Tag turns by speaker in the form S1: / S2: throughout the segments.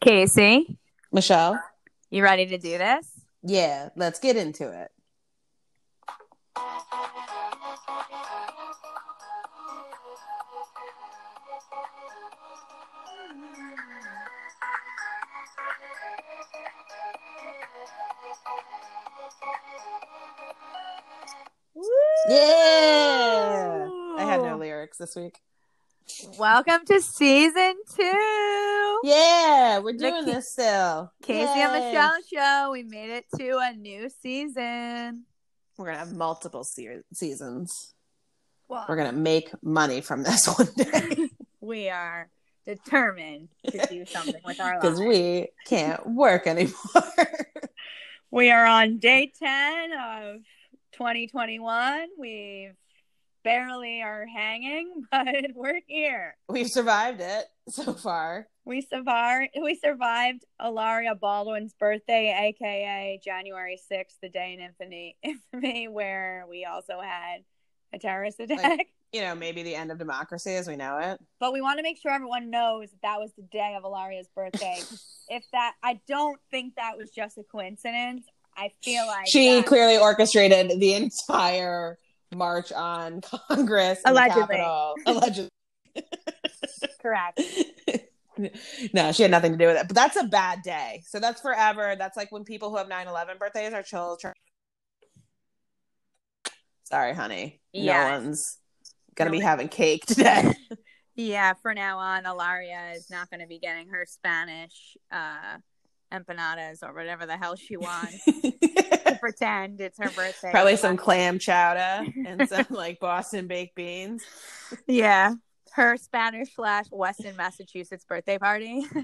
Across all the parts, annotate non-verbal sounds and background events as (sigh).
S1: Casey,
S2: Michelle?
S1: you ready to do this?
S2: Yeah, let's get into it. Yeah. I had no lyrics this week.
S1: Welcome to season two.
S2: Yeah, we're doing
S1: Ca-
S2: this still.
S1: Casey and
S2: Yay.
S1: Michelle show. We made it to a new season.
S2: We're gonna have multiple se- seasons.
S1: Well,
S2: We're gonna make money from this (laughs) one day
S1: we are determined to do (laughs) something with our lives because
S2: we can't work anymore.
S1: We are on day 10 of 2021. We barely are hanging, (laughs) but we're here.
S2: We've survived it so far.
S1: We survived. We survived Hilaria Baldwin's birthday, aka January sixth, the day in infamy, (laughs) infamy, where we also had a terrorist attack.
S2: You know, maybe the end of democracy as we know it.
S1: but we want to make sure everyone knows that, that was the day of Hilaria's birthday. (laughs) if that, I don't think that was just a coincidence. I feel like
S2: She
S1: that-
S2: clearly orchestrated the entire march on (laughs) Congress,
S1: Allegedly.
S2: Allegedly. (laughs)
S1: correct. (laughs)
S2: no, she had nothing to do with it. But that's a bad day. So that's forever. That's like when people who have 9 11 birthdays are children. Sorry, honey.
S1: Yeah.
S2: No one's going to
S1: No
S2: be
S1: one-
S2: having cake today.
S1: Yeah, for now on, Hilaria is not going to be getting her Spanish uh, empanadas or whatever the hell she wants. (laughs) pretend it's her birthday.
S2: Probably some clam chowder and some (laughs) like Boston baked beans.
S1: Yeah, her Spanish slash Weston, Massachusetts birthday party. (laughs)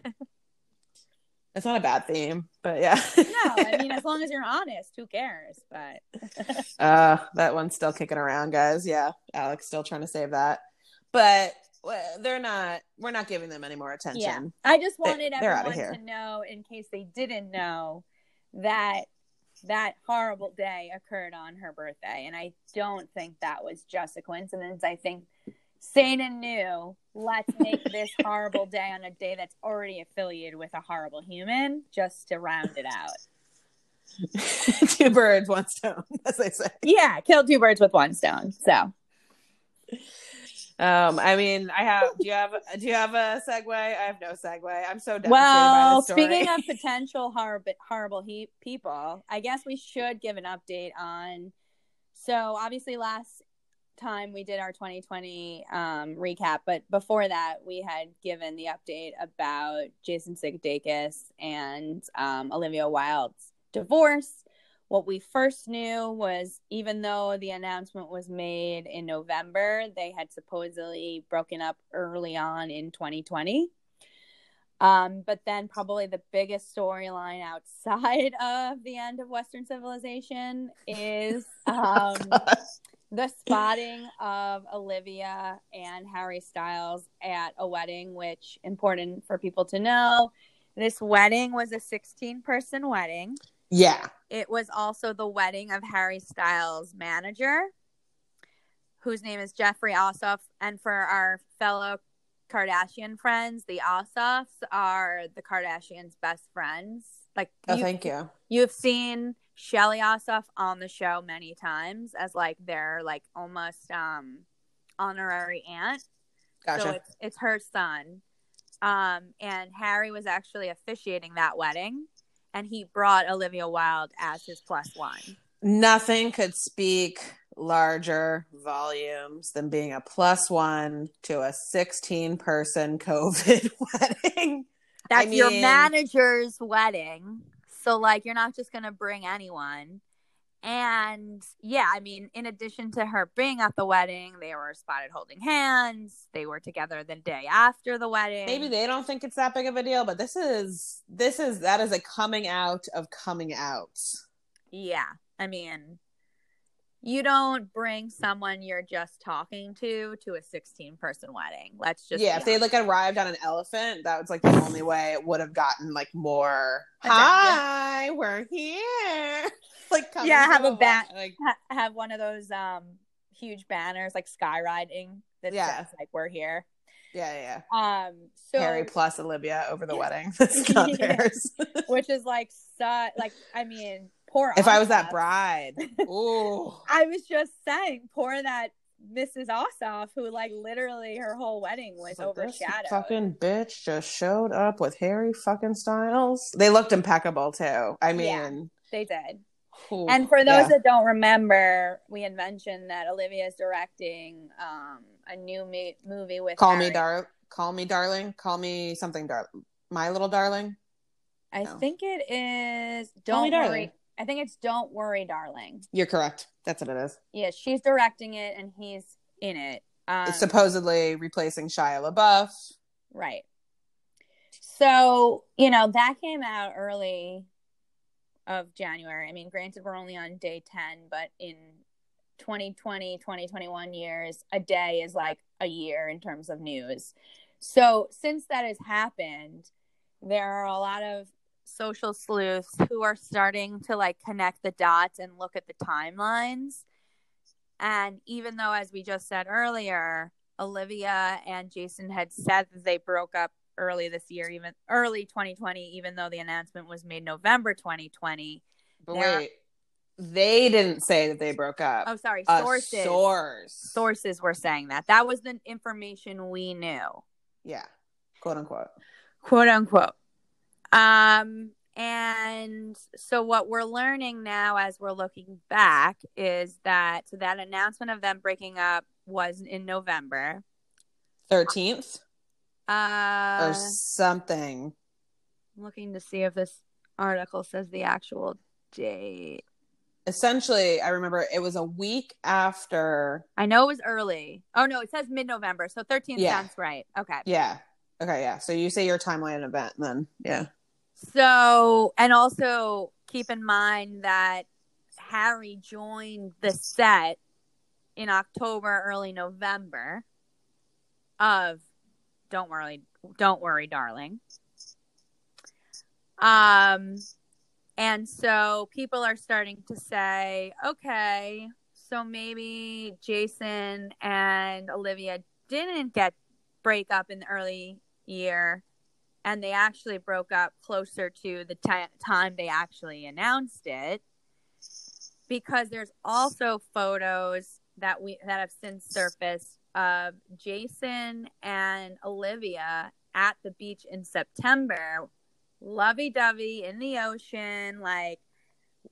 S2: It's not a bad theme, but yeah.
S1: no, I mean as long as you're honest, who cares? But
S2: Uh, that one's still kicking around, guys. Yeah, Alex still trying to save that, but they're not. We're not giving them any more attention.
S1: yeah, I just wanted
S2: they're
S1: everyone to know, in case they didn't know, that that horrible day occurred on her birthday, and I don't think that was just a coincidence. I think Satan knew, let's make (laughs) this horrible day on a day that's already affiliated with a horrible human, just to round it out. (laughs)
S2: Two birds, one stone, as they say.
S1: Yeah, kill two birds with one stone. So
S2: Um, I mean, I have. Do you have? Do you have a segue? I have no segue. I'm so devastated by
S1: Well, speaking of (laughs) potential horrible, horrible he- people, I guess we should give an update on. So, obviously, last time we did our 2020 um, recap, but before that, we had given the update about Jason Sudeikis and um, Olivia Wilde's divorce. What we first knew was even though the announcement was made in November, they had supposedly broken up early on in 2020. Um, but then probably the biggest storyline outside (laughs) of the end of Western civilization is (laughs) um, the spotting of Olivia and Harry Styles at a wedding, which important for people to know. This wedding was a 16 person wedding.
S2: Yeah,
S1: It was also the wedding of Harry Styles' manager, whose name is Jeffrey Azoff. And for our fellow Kardashian friends, the Azoffs are the Kardashians' best friends. Like
S2: oh,
S1: you,
S2: thank you.
S1: you've seen Shelli Azoff on the show many times as like their like almost um honorary aunt.
S2: Gotcha.
S1: So it's it's her son. Um, and Harry was actually officiating that wedding, and he brought Olivia Wilde as his plus one.
S2: Nothing could speak larger volumes than being a plus one to a 16 person (laughs) COVID (laughs) wedding.
S1: That's your
S2: mean-
S1: manager's wedding, so like you're not just gonna bring anyone. And yeah, I mean, in addition to her being at the wedding, they were spotted holding hands. They were together the day after the wedding.
S2: Maybe they don't think it's that big of a deal, but this is this is that is a coming out of coming out.
S1: Yeah. I mean, you don't bring someone you're just talking to to a 16 person wedding. Let's just
S2: yeah, if they like arrived on an elephant, that was like the only way it would have gotten like more. Hi, we're here. (laughs) Like
S1: Yeah, have
S2: from
S1: a bat-
S2: Like
S1: ha- have one of those um huge banners like skywriting that
S2: Yeah.
S1: says like we're here.
S2: Yeah, yeah.
S1: Um, so
S2: Harry plus Olivia over the wedding. (laughs) (laughs)
S1: Yeah.
S2: theirs.
S1: which is like, su- like I mean, poor.
S2: if I was that
S1: Azoff.
S2: bride, (laughs) ooh.
S1: I was just saying, poor that Mrs. Azoff, who like literally her whole wedding was
S2: Like, this
S1: overshadowed.
S2: fucking bitch just showed up with Harry fucking Styles. They looked impeccable too. I
S1: Yeah.
S2: mean,
S1: They did.
S2: ooh,
S1: And for those
S2: yeah.
S1: that don't remember, we had mentioned that Olivia is directing um, a new ma- movie with
S2: call me dar, call me darling, call me something dar, my little darling.
S1: I
S2: No.
S1: think it is.
S2: Call Me
S1: Don't
S2: Darling.
S1: I think it's Don't Worry, Darling.
S2: You're correct. That's what it is.
S1: Yeah, she's directing it and he's in it. Um,
S2: it's supposedly replacing Shia LaBeouf.
S1: Right. So, you know, that came out early of January. I mean, granted, we're only on day 10, but in 2020, 2021 years, a day is like a year in terms of news. So, since that has happened, there are a lot of social sleuths who are starting to like connect the dots and look at the timelines. And even though, as we just said earlier, Olivia and Jason had said that they broke up early this year, even early 2020, even though the announcement was made November 2020.
S2: But wait, they didn't say that they broke up.
S1: Oh, sorry,
S2: A
S1: sources.
S2: source.
S1: Sources were saying that. That was the information we knew,
S2: Yeah, quote unquote.
S1: quote unquote. Um, and so what we're learning now as we're looking back is that so that announcement of them breaking up was in November.
S2: Thirteenth
S1: Uh,
S2: or something.
S1: I'm looking to see if this article says the actual date.
S2: Essentially, I remember it was a week after.
S1: I know it was early. Oh no, it says mid-November, so 13th
S2: Yeah.
S1: sounds right. Okay.
S2: Yeah. Okay. Yeah. So you say your timeline event, then yeah.
S1: So, and also keep in mind that Harry joined the set in October, early November of Don't Worry, Don't Worry, Darling. Um, and so people are starting to say, okay, so maybe Jason and Olivia didn't get break up in the early year and they actually broke up closer to the ti time they actually announced it. Because there's also photos that we that have since surfaced of Jason and Olivia at the beach in September. Lovey-dovey in the ocean like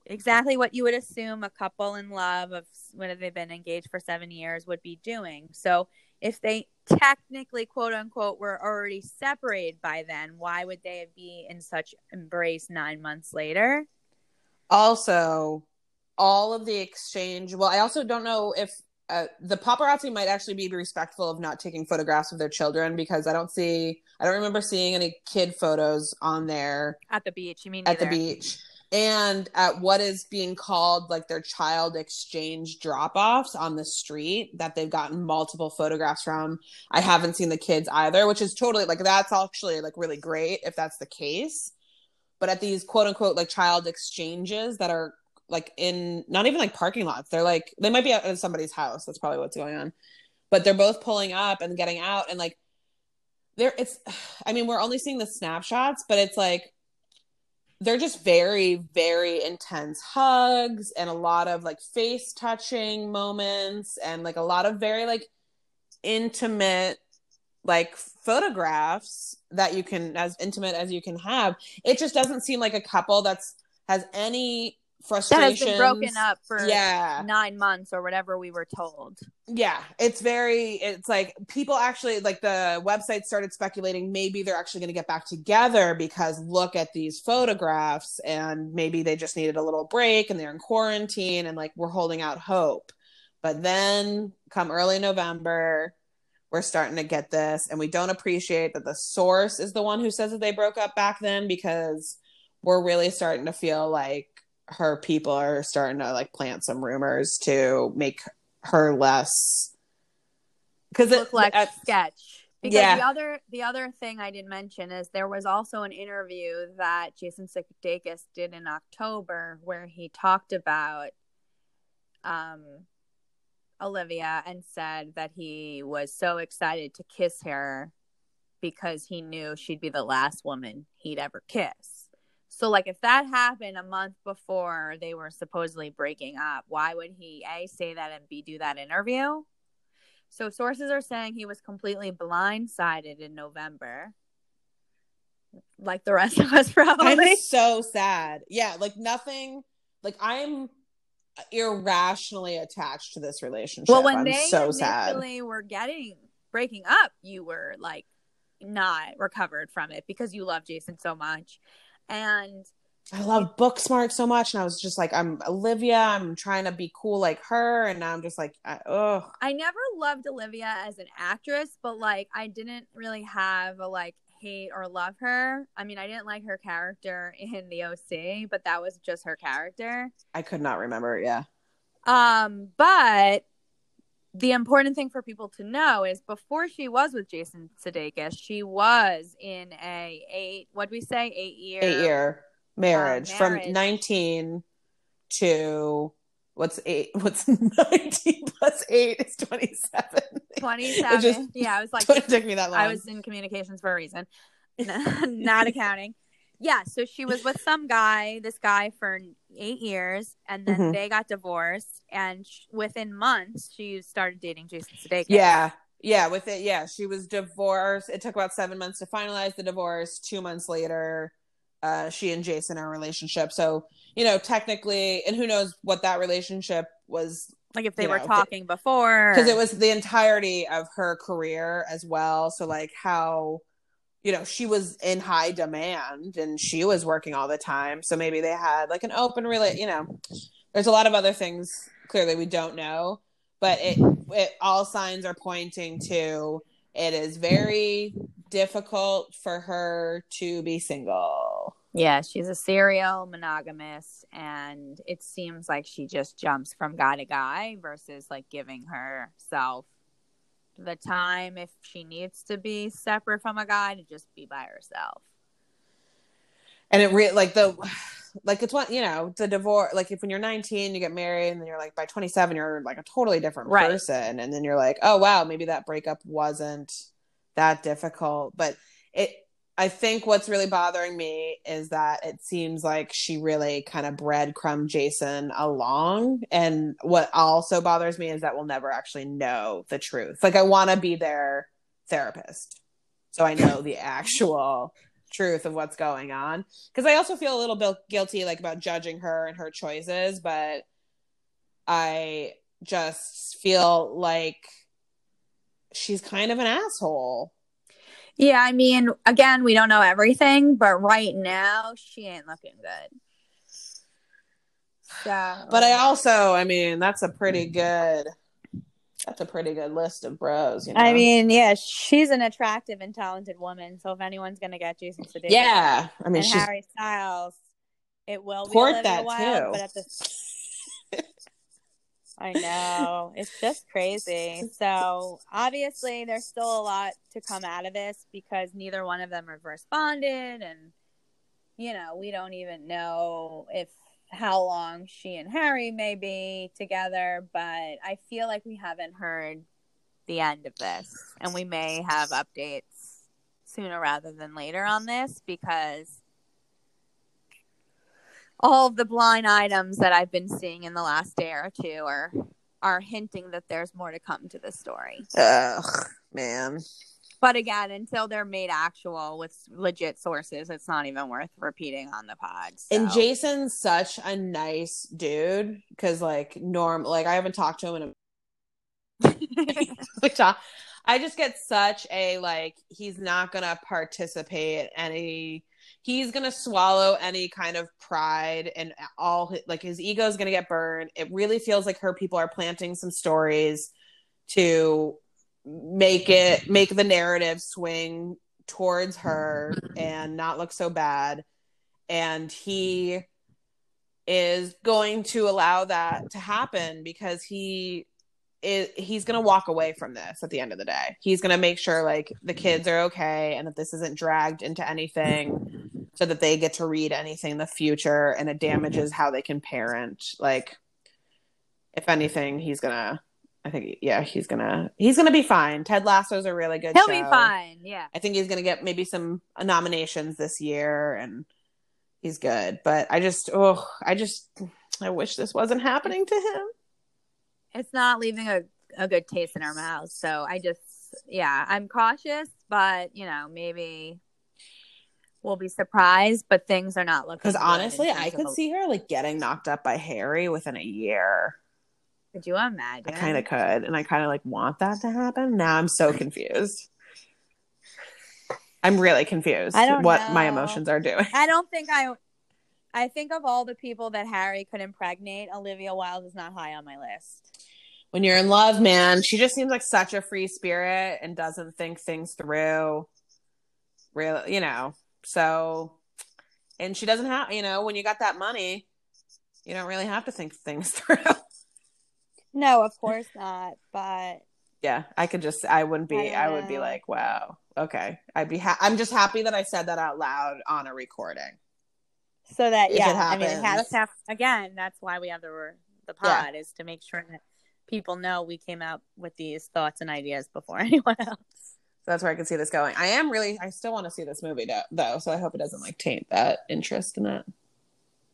S1: exactly what you would assume a couple in love of when they've they been engaged for 7 years would be doing. So if they technically quote unquote were already separated by then why would they be in such embrace nine months later
S2: Also, all of the exchange. Well, I also don't know if uh, the paparazzi might actually be respectful of not taking photographs of their children because I don't see. I don't remember seeing any kid photos on there
S1: at the beach you mean
S2: at the beach and at what is being called like their child exchange drop-offs on the street that they've gotten multiple photographs from. I haven't seen the kids either which is totally like that's actually like really great if that's the case. But at these quote unquote like child exchanges that are like in not even like parking lots they're like they might be at somebody's house that's probably what's going on. But they're both pulling up and getting out and like there it's (sighs) i mean we're only seeing the snapshots but it's like they're just very very intense hugs and a lot of like face touching moments and like a lot of very like intimate like photographs that you can as intimate as you can have. It just doesn't seem like a couple that's has any
S1: that has been broken up for
S2: yeah.
S1: nine months or whatever we were told.
S2: Yeah it's very it's like people actually like the website started speculating maybe they're actually going to get back together because look at these photographs and maybe they just needed a little break and they're in quarantine and like we're holding out hope. But then come early november we're starting to get this and we don't appreciate that the source is the one who says that they broke up back then because we're really starting to feel like her people are starting to like plant some rumors to make her less because it
S1: look like
S2: uh,
S1: sketch because
S2: yeah.
S1: the other the other thing I didn't mention is there was also an interview that Jason Sudeikis did in October where he talked about um Olivia and said that he was so excited to kiss her because he knew she'd be the last woman he'd ever kiss. So, like, if that happened a month before they were supposedly breaking up, why would he A, say that and B, do that interview? So, sources are saying he was completely blindsided in November. Like the rest of us, (laughs) probably.
S2: I'm so sad. Yeah, like nothing, like I'm irrationally attached to this relationship.
S1: Well, when
S2: I'm
S1: they
S2: so sad.
S1: initially were getting breaking up, you were like not recovered from it because you love Jason so much. And
S2: I love Booksmart so much, and I was just like, I'm Olivia. I'm trying to be cool like her, and now I'm just like, oh.
S1: I never loved Olivia as an actress, but like I didn't really have a like hate or love her. I mean, I didn't like her character (laughs) in the OC, but that was just her character.
S2: I could not remember. Yeah.
S1: Um, but the important thing for people to know is before she was with Jason Sudeikis, she was in a eight. What do we say? Eight year.
S2: Eight year marriage,
S1: Uh,
S2: from 19 to what's eight? (laughs) What's 19 plus eight is 27.
S1: Twenty-seven.
S2: Just-
S1: yeah, I was like,
S2: it (laughs) took me that long.
S1: I was in communications for a reason, (laughs) not accounting. Yeah, so she was with some guy, this guy for eight years, and then
S2: Mhm.
S1: they got divorced. And sh- within months, she started dating Jason Sudeikis.
S2: Yeah. Yeah, with it, yeah, she was divorced. It took about seven months to finalize the divorce. Two months later, uh, she and Jason are in a relationship. So, you know, technically, and who knows what that relationship was
S1: like if they were
S2: know,
S1: talking before,
S2: because it was the entirety of her career as well. So, like, how, you know, she was in high demand and she was working all the time. So maybe they had like an open relate, you know, there's a lot of other things clearly we don't know, but it, it all signs are pointing to it is very difficult for her to be single.
S1: Yeah, she's a serial monogamous, and it seems like she just jumps from guy to guy versus like giving herself the time if she needs to be separate from a guy to just be by herself.
S2: and it re- like the like it's what you know the divorce like if when you're 19 you get married and then you're like by 27 you're like a totally different
S1: Right.
S2: person and then you're like oh wow maybe that breakup wasn't that difficult but it i think what's really bothering me is that it seems like she really kind of breadcrumb jason along. And what also bothers me is that we'll never actually know the truth. Like i want to be their therapist. So i know the actual truth of what's going on. Because i also feel a little bit guilty like about judging her and her choices but i just feel like she's kind of an asshole
S1: Yeah, I mean, again, we don't know everything, but right now she ain't looking good. So,
S2: but i also i mean that's a pretty good that's a pretty good list of bros you know
S1: I mean, yeah, she's an attractive and talented woman. So if anyone's gonna get Jason Sudeikis,
S2: yeah i mean
S1: and
S2: she's
S1: Harry Styles, it will be
S2: Port
S1: Olivia
S2: that,
S1: Wilde,
S2: too.
S1: but at the I know it's just crazy. (laughs) So obviously, there's still a lot to come out of this because neither one of them have responded, and you know we don't even know if how long she and Harry may be together. But I feel like we haven't heard the end of this, and we may have updates sooner rather than later on this because all of the blind items that I've been seeing in the last day or two are are hinting that there's more to come to this story.
S2: ugh man
S1: But again, until they're made actual with legit sources, it's not even worth repeating on the pod. so.
S2: and jason's such a nice dude because like norm like i haven't talked to him in a (laughs) I just get such a like he's not gonna participate any he's gonna swallow any kind of pride and all like his ego is gonna get burned. It really feels like her people are planting some stories to make it make the narrative swing towards her and not look so bad. And he is going to allow that to happen because he is he's going to walk away from this at the end of the day. He's going to make sure like the kids are okay and that this isn't dragged into anything so that they get to read anything in the future and it mm-hmm. damages how they can parent. Like if anything, he's going to I think yeah, he's gonna he's gonna be fine. Ted Lasso's a really good.
S1: He'll
S2: show.
S1: be fine. Yeah.
S2: I think he's gonna get maybe some nominations this year, and he's good. But I just oh, I just I wish this wasn't happening to him.
S1: It's not leaving a, a good taste in our mouths. So I just yeah, I'm cautious, but you know, maybe we'll be surprised, but things are not looking
S2: Because honestly, I could
S1: a-
S2: see her like getting knocked up by Harry within a year.
S1: Could you imagine?
S2: I kind of could, and I kind of like want that to happen. Now I'm so confused. I'm really confused.
S1: I don't
S2: what my emotions are doing.
S1: I don't think I. I think of all the people that Harry could impregnate, Olivia Wilde is not high on my list.
S2: When you're in love, man, she just seems like such a free spirit and doesn't think things through. Really, you know. So, and she doesn't have, you know, when you got that money, you don't really have to think things (laughs) through.
S1: No, of course not. But
S2: yeah, I could just, I wouldn't be,
S1: I
S2: I, would be like, wow, okay. I'd be, ha- I'm just happy that I said that out loud on a recording.
S1: so that
S2: If
S1: yeah, I mean, it has to have, again. That's why we have the the
S2: Yeah.
S1: pod is to make sure that people know we came out with these thoughts and ideas before (laughs) anyone else.
S2: So that's where I can see this going. I am really, I still want to see this movie though, though. So I hope it doesn't like taint that interest in it.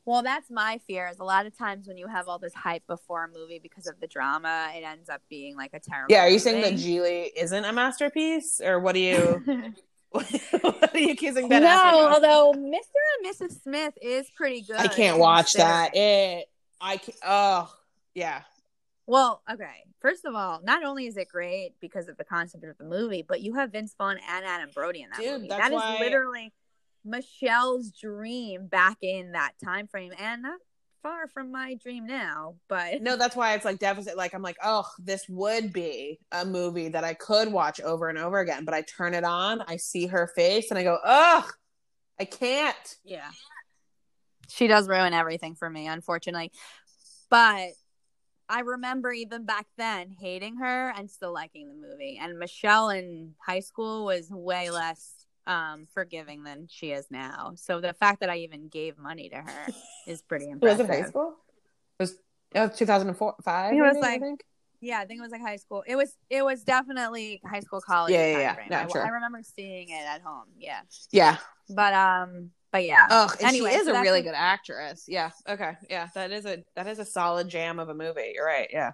S1: Well, that's my fear. Is a lot of times when you have all this hype before a movie because of the drama, it ends up being like a terrible.
S2: Yeah, are you saying that. Gigli isn't a masterpiece, or what are you? (laughs) (laughs) what are you accusing Ben
S1: no, although Mr. and Mrs. Smith is pretty good.
S2: I can't watch that. It, I can't, Oh, yeah.
S1: Well, okay. First of all, not only is it great because of the concept of the movie, but you have Vince Vaughn and Adam Brody in that
S2: Dude,
S1: movie. That is
S2: why-
S1: literally Michelle's dream back in that time frame, and not far from my dream now. But
S2: No, that's why it's like deficit. Like I'm like, oh, this would be a movie that I could watch over and over again. But I turn it on, I see her face, and I go, ugh, I can't.
S1: Yeah. She does ruin everything for me, unfortunately. But I remember even back then hating her and still liking the movie. And Michelle in high school was way less um forgiving than she is now. So the fact that I even gave money to her (laughs) is pretty impressive.
S2: Was it high school? It was oh, 2004, five.
S1: It was
S2: maybe,
S1: like-
S2: think?
S1: Yeah, I think it was like high school. It was it was definitely high school college.
S2: Yeah, yeah, yeah. No,
S1: I,
S2: sure.
S1: I remember seeing it at home. Yeah.
S2: yeah.
S1: But um but yeah.
S2: Oh, and
S1: Anyway,
S2: she is
S1: so
S2: a really
S1: a-
S2: good actress. Yeah. Okay. Yeah. That is a that is a solid jam of a movie. You're right. Yeah.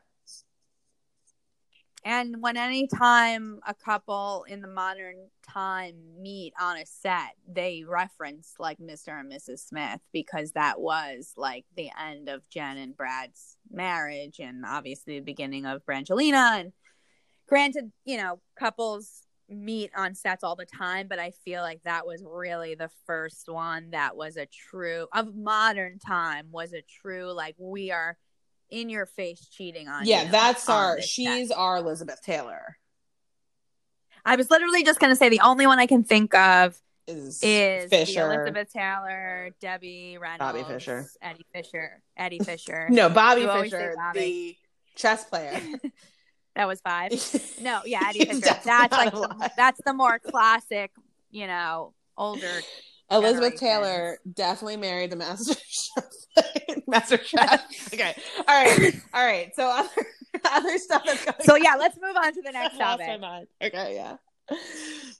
S1: And when any time a couple in the modern time meet on a set, they reference like Mr. and Mrs. Smith because that was like the end of Jen and Brad's marriage and obviously the beginning of Brangelina. And granted, you know, couples meet on sets all the time, but I feel like that was really the first one that was a true of modern time was a true like we are in your face cheating on
S2: Yeah.
S1: you
S2: That's our.
S1: this set.
S2: She's our Elizabeth Taylor.
S1: I was literally just gonna say the only one I can think of
S2: Is,
S1: is
S2: Fisher.
S1: Elizabeth Taylor, Debbie Reynolds,
S2: Bobby Fisher.
S1: Eddie Fisher, Eddie Fisher. (laughs)
S2: No, Bobby
S1: You
S2: Fisher,
S1: Bobby.
S2: the chess player. (laughs)
S1: that was five. No, (laughs) yeah, Eddie. That's like the, that's the more classic, you know, older.
S2: Elizabeth. Taylor definitely married the master (laughs) chef. master chef. (laughs) Okay. All right. All right. So other other stuff that's going
S1: So
S2: on.
S1: yeah, let's move on to the next topic.
S2: Okay, yeah.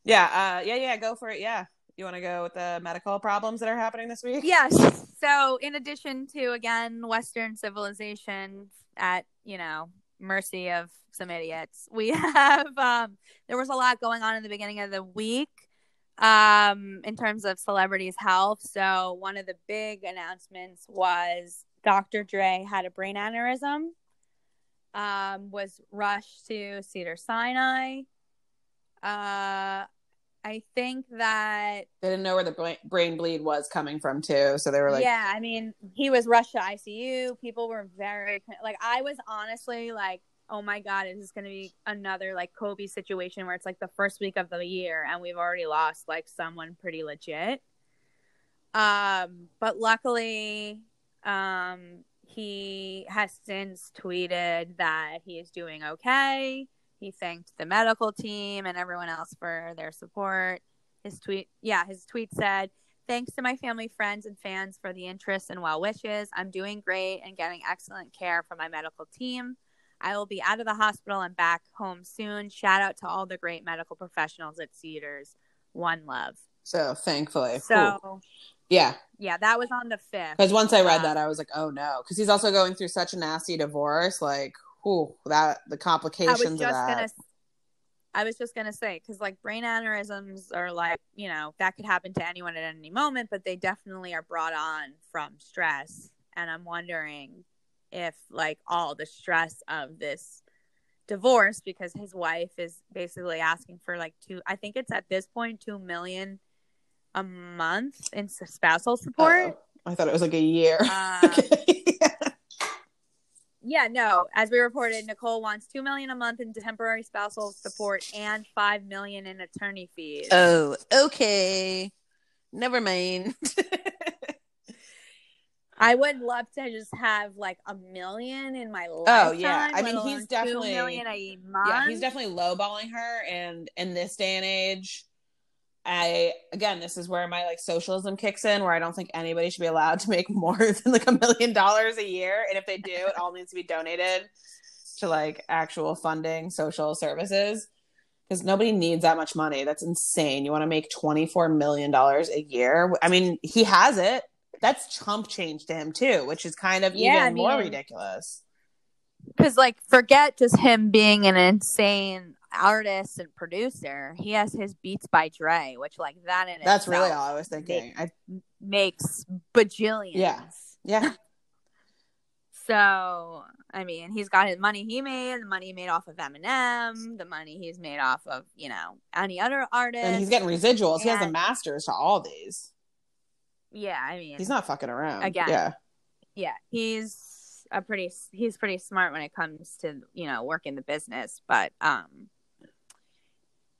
S2: Yeah, uh yeah, yeah, go for it. Yeah. You want to go with the medical problems that are happening this week?
S1: Yes. So, in addition to again Western civilization at you know mercy of some idiots, we (laughs) have um, there was a lot going on in the beginning of the week um, in terms of celebrities' health. So, one of the big announcements was Dr. Dre had a brain aneurysm, um, was rushed to Cedar Sinai. Uh, I think that
S2: They didn't know where the brain bleed was coming from too, so they were like
S1: yeah, I mean, he was rushed to ICU. People were very like, I was honestly like, oh my god, is this going to be another like Kobe situation where it's like the first week of the year and we've already lost like someone pretty legit. Um, but luckily, um, he has since tweeted that he is doing okay. He thanked the medical team and everyone else for their support. His tweet, yeah, his tweet said, Thanks to my family, friends, and fans for the interest and well wishes. I'm doing great and getting excellent care from my medical team. I will be out of the hospital and back home soon. Shout out to all the great medical professionals at Cedars. One love.
S2: So thankfully.
S1: So
S2: Cool. yeah.
S1: yeah, that was on the fifth.
S2: Because once I read
S1: Um,
S2: that, I was like, oh no. Because he's also going through such a nasty divorce. Like, whew, that the
S1: I
S2: complications
S1: was
S2: of
S1: just
S2: that.
S1: gonna. I was just gonna say because like brain aneurysms are like you know that could happen to anyone at any moment, but they definitely are brought on from stress, and I'm wondering if like all the stress of this divorce because his wife is basically asking for like two. I think it's at this point two million a month in spousal support.
S2: Oh, I thought it was like a year. (laughs)
S1: Um,
S2: Okay.
S1: Yeah, no. As we reported, Nicole wants two million a month in temporary spousal support and five million in attorney fees.
S2: oh, okay. Never mind. (laughs)
S1: I would love to just have like a million in my lifetime.
S2: Oh, yeah. I mean, he's definitely-
S1: million a month.
S2: yeah, he's definitely lowballing her. And in this day and age, I again, this is where my like socialism kicks in, where I don't think anybody should be allowed to make (laughs) more than like a million dollars a year. And if they do, it all needs to be donated to like actual funding social services. Because nobody needs that much money. That's insane. You want to make $24 million a year? I mean, he has it. That's chump change to him, too, which is kind of
S1: Yeah,
S2: even
S1: I
S2: more ridiculous.
S1: because like forget just him being an insane artist and producer. He has his Beats by Dre, which like that in
S2: That's really all I was thinking. I,
S1: makes bajillions.
S2: Yeah. yeah. (laughs)
S1: So, I mean, he's got his money he made, the money he made off of Eminem, the money he's made off of, you know, any other artist.
S2: and he's getting residuals. He has the masters to all these.
S1: yeah, I mean,
S2: He's not fucking around.
S1: Again.
S2: Yeah.
S1: yeah, he's a pretty he's pretty smart when it comes to, you know, working the business, but um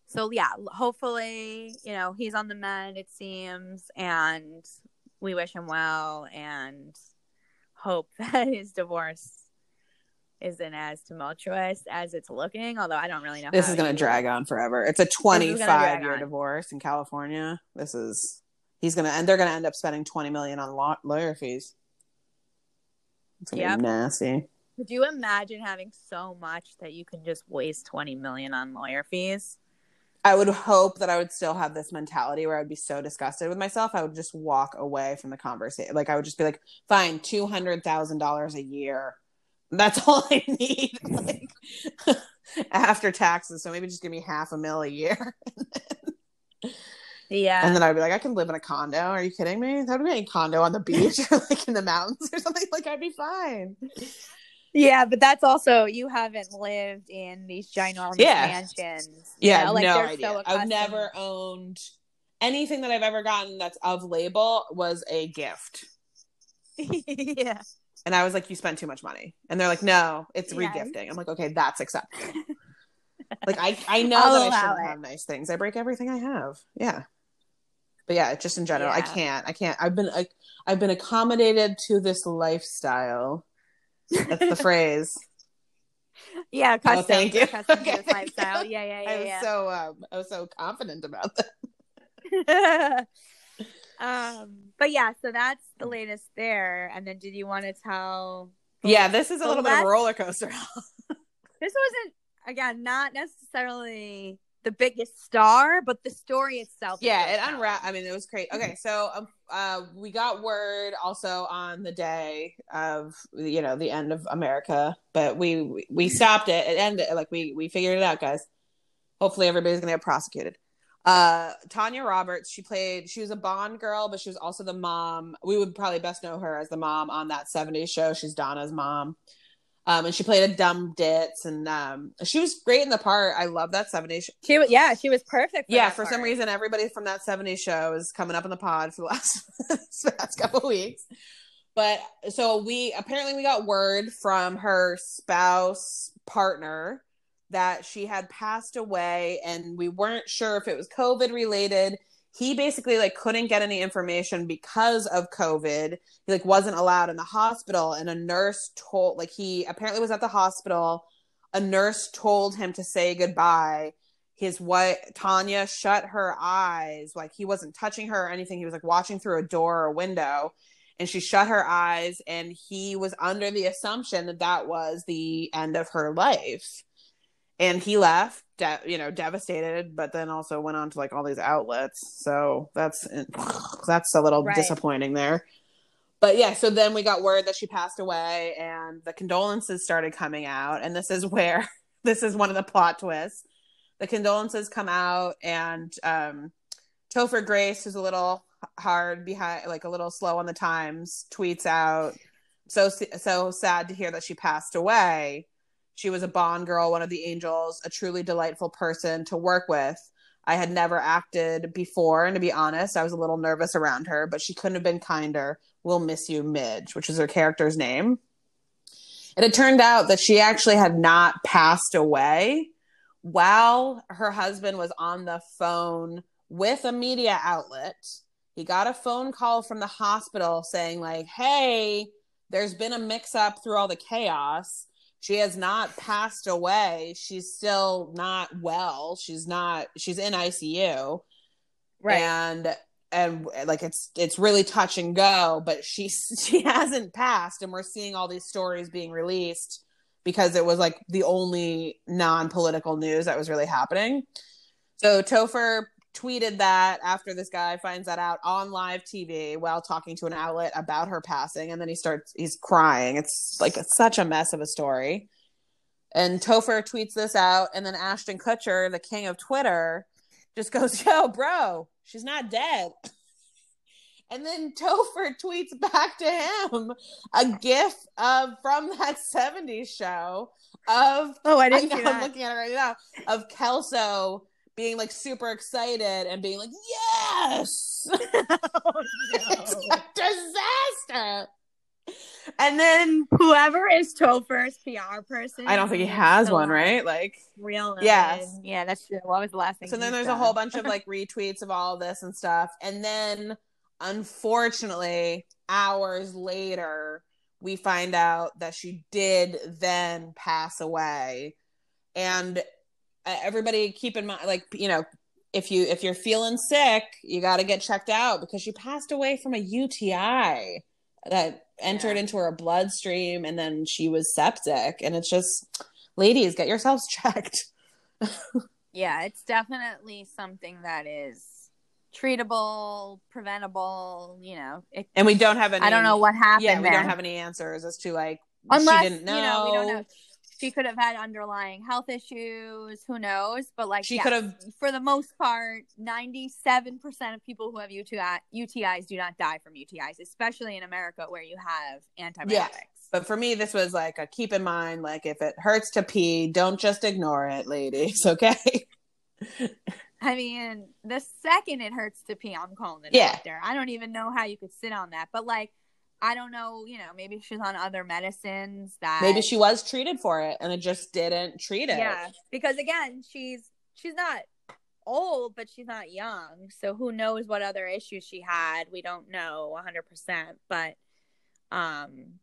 S1: so yeah, hopefully, you know, he's on the mend it seems and we wish him well and hope (laughs) that his divorce isn't as tumultuous as it's looking, although I don't really know
S2: This is going to drag on forever. It's a 25 year
S1: on.
S2: divorce in California. This is he's going to and they're going to end up spending 20 million on law- lawyer fees. It's going to
S1: Yep.
S2: be nasty.
S1: Could you imagine having so much that you can just waste 20 million on lawyer fees?
S2: I would hope that I would still have this mentality where I would be so disgusted with myself. I would just walk away from the conversation. Like I would just be like, fine, two hundred thousand dollars a year. That's (laughs) all I need. (laughs) like after taxes. So maybe just give me half a mil a year. (laughs)
S1: Yeah.
S2: And then I'd be like, I can live in a condo. Are you kidding me? That would be a condo on the beach or like in the mountains or something. Like I'd be fine.
S1: Yeah, but that's also you haven't lived in these ginormous
S2: Yeah.
S1: mansions. you
S2: Yeah,
S1: know, like
S2: no
S1: they're
S2: idea.
S1: so
S2: I've never owned anything that I've ever gotten that's of label was a gift. (laughs)
S1: yeah.
S2: And I was like, you spent too much money. And they're like, no, it's
S1: Yeah.
S2: regifting. I'm like, okay, that's acceptable. (laughs) like I, I know
S1: I'll
S2: that I shouldn't
S1: it.
S2: have nice things. I break everything I have. Yeah. But yeah, just in general, I can't. I can't. I've been I, I've been accommodated to this lifestyle. That's the phrase. (laughs)
S1: Yeah, custom.
S2: Oh, thank you.
S1: Custom (laughs)
S2: Okay.
S1: lifestyle. Yeah, yeah,
S2: I was
S1: yeah.
S2: so um, I was so confident about that. (laughs)
S1: um, but yeah, so that's the latest there. And then, did you want to tell?
S2: Yeah, this is a little bit of a roller coaster.
S1: This wasn't again not necessarily the biggest star, but the story itself.
S2: yeah it unwrapped i mean it was crazy okay so um, uh we got word also on the day of you know the end of america but we we, we stopped it. It ended like we we figured it out guys. Hopefully everybody's gonna get prosecuted. Uh tanya roberts she played she was a bond girl but she was also the mom. We would probably best know her as the mom on that 70s show. She's donna's mom um and she played a dumb ditz and um she was great in the part i love that 70s show
S1: She was, yeah, she was perfect. For
S2: yeah, for some reason, everybody from that 70s show is coming up in the pod for the last (laughs) past couple weeks. But so we apparently we got word from her spouse partner that she had passed away, and we weren't sure if it was COVID related. He basically like couldn't get any information because of COVID. He like wasn't allowed in the hospital, and a nurse told like he apparently was at the hospital. A nurse told him to say goodbye his wife Tanya shut her eyes like he wasn't touching her or anything. He was like watching through a door or a window. and she shut her eyes and he was under the assumption that that was the end of her life and he left de- you know devastated but then also went on to like all these outlets. So that's (sighs) that's a little right. disappointing there. But yeah so then we got word that she passed away and the condolences started coming out. And this is where (laughs) this is one of the plot twists. The condolences come out and um topher grace who's a little hard behind like a little slow on the times tweets out so so sad to hear that she passed away she was a bond girl one of the angels a truly delightful person to work with. I had never acted before and to be honest i was a little nervous around her but she couldn't have been kinder. We'll miss you midge which is her character's name. It turned out that she actually had not passed away while her husband was on the phone with a media outlet. He got a phone call from the hospital saying like hey there's been a mix up through all the chaos she has not passed away. She's still not well. She's not she's in icu right. And and like it's it's really touch and go but she (laughs) she hasn't passed. And we're seeing all these stories being released because it was like the only non-political news that was really happening. So topher tweeted that after this guy finds that out on live TV while talking to an outlet about her passing. And then he starts, he's crying. It's like it's such a mess of a story. And Topher tweets this out. And then Ashton Kutcher, the king of Twitter, just goes, (laughs) Yo, bro, she's not dead. (laughs) And then Topher tweets back to him a gif of from that 70s show of
S1: oh I didn't I know,
S2: I'm looking at it right now of Kelso being like super excited and being like, yes, (laughs) (laughs) oh, no. it's a disaster. And then
S1: whoever is Topher's PR person,
S2: I don't think he has one, right? Like
S1: real,
S2: yes,
S1: yeah, that's true. What was the last thing?
S2: So then there's a whole bunch of like (laughs) retweets of all of this and stuff, and then unfortunately, hours later, we find out that she did then pass away, and Uh, everybody keep in mind like you know if you if you're feeling sick you got to get checked out because she passed away from a uti that entered yeah. into her bloodstream and then she was septic and it's just ladies get yourselves (laughs) checked
S1: yeah it's definitely something that is treatable preventable you know it,
S2: and we don't have any
S1: i don't know what happened
S2: yeah we
S1: there.
S2: don't have any answers as to like
S1: Unless,
S2: she didn't know.
S1: You know we don't know she could have had underlying health issues who knows but like
S2: she could have
S1: for the most part 97% of people who have UTI, utis do not die from utis especially in america where you have antibiotics yeah.
S2: but for me this was like a keep in mind like if it hurts to pee don't just ignore it ladies (laughs) okay
S1: I mean, the second it hurts to pee, I'm calling the
S2: yeah.
S1: doctor. I don't even know how you could sit on that. But like I don't know, you know, maybe she's on other medicines that
S2: maybe she was treated for it and it just didn't treat it.
S1: Yeah. Because again, she's she's not old, but she's not young. So who knows what other issues she had? We don't know 100%, but um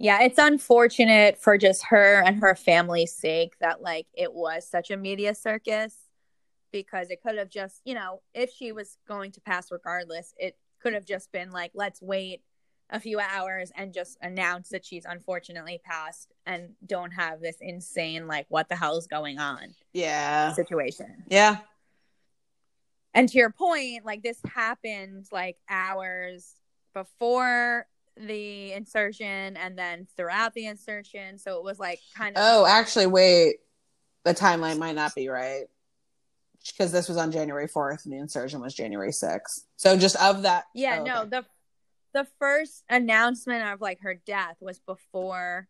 S1: yeah, it's unfortunate for just her and her family's sake that like it was such a media circus because it could have just, you know, if she was going to pass regardless, it could have just been like, let's wait a few hours and just announce that she's unfortunately passed and don't have this insane, like, what the hell is going on?
S2: Yeah.
S1: Situation.
S2: Yeah.
S1: And to your point, like, this happened like hours before the insertion and then throughout the insertion. So it was like kind of.
S2: Oh, actually, wait. The timeline might not be right because this was on January 4th and the insertion was January 6th. So just of that.
S1: Yeah, oh, no, okay. the the first announcement of like her death was before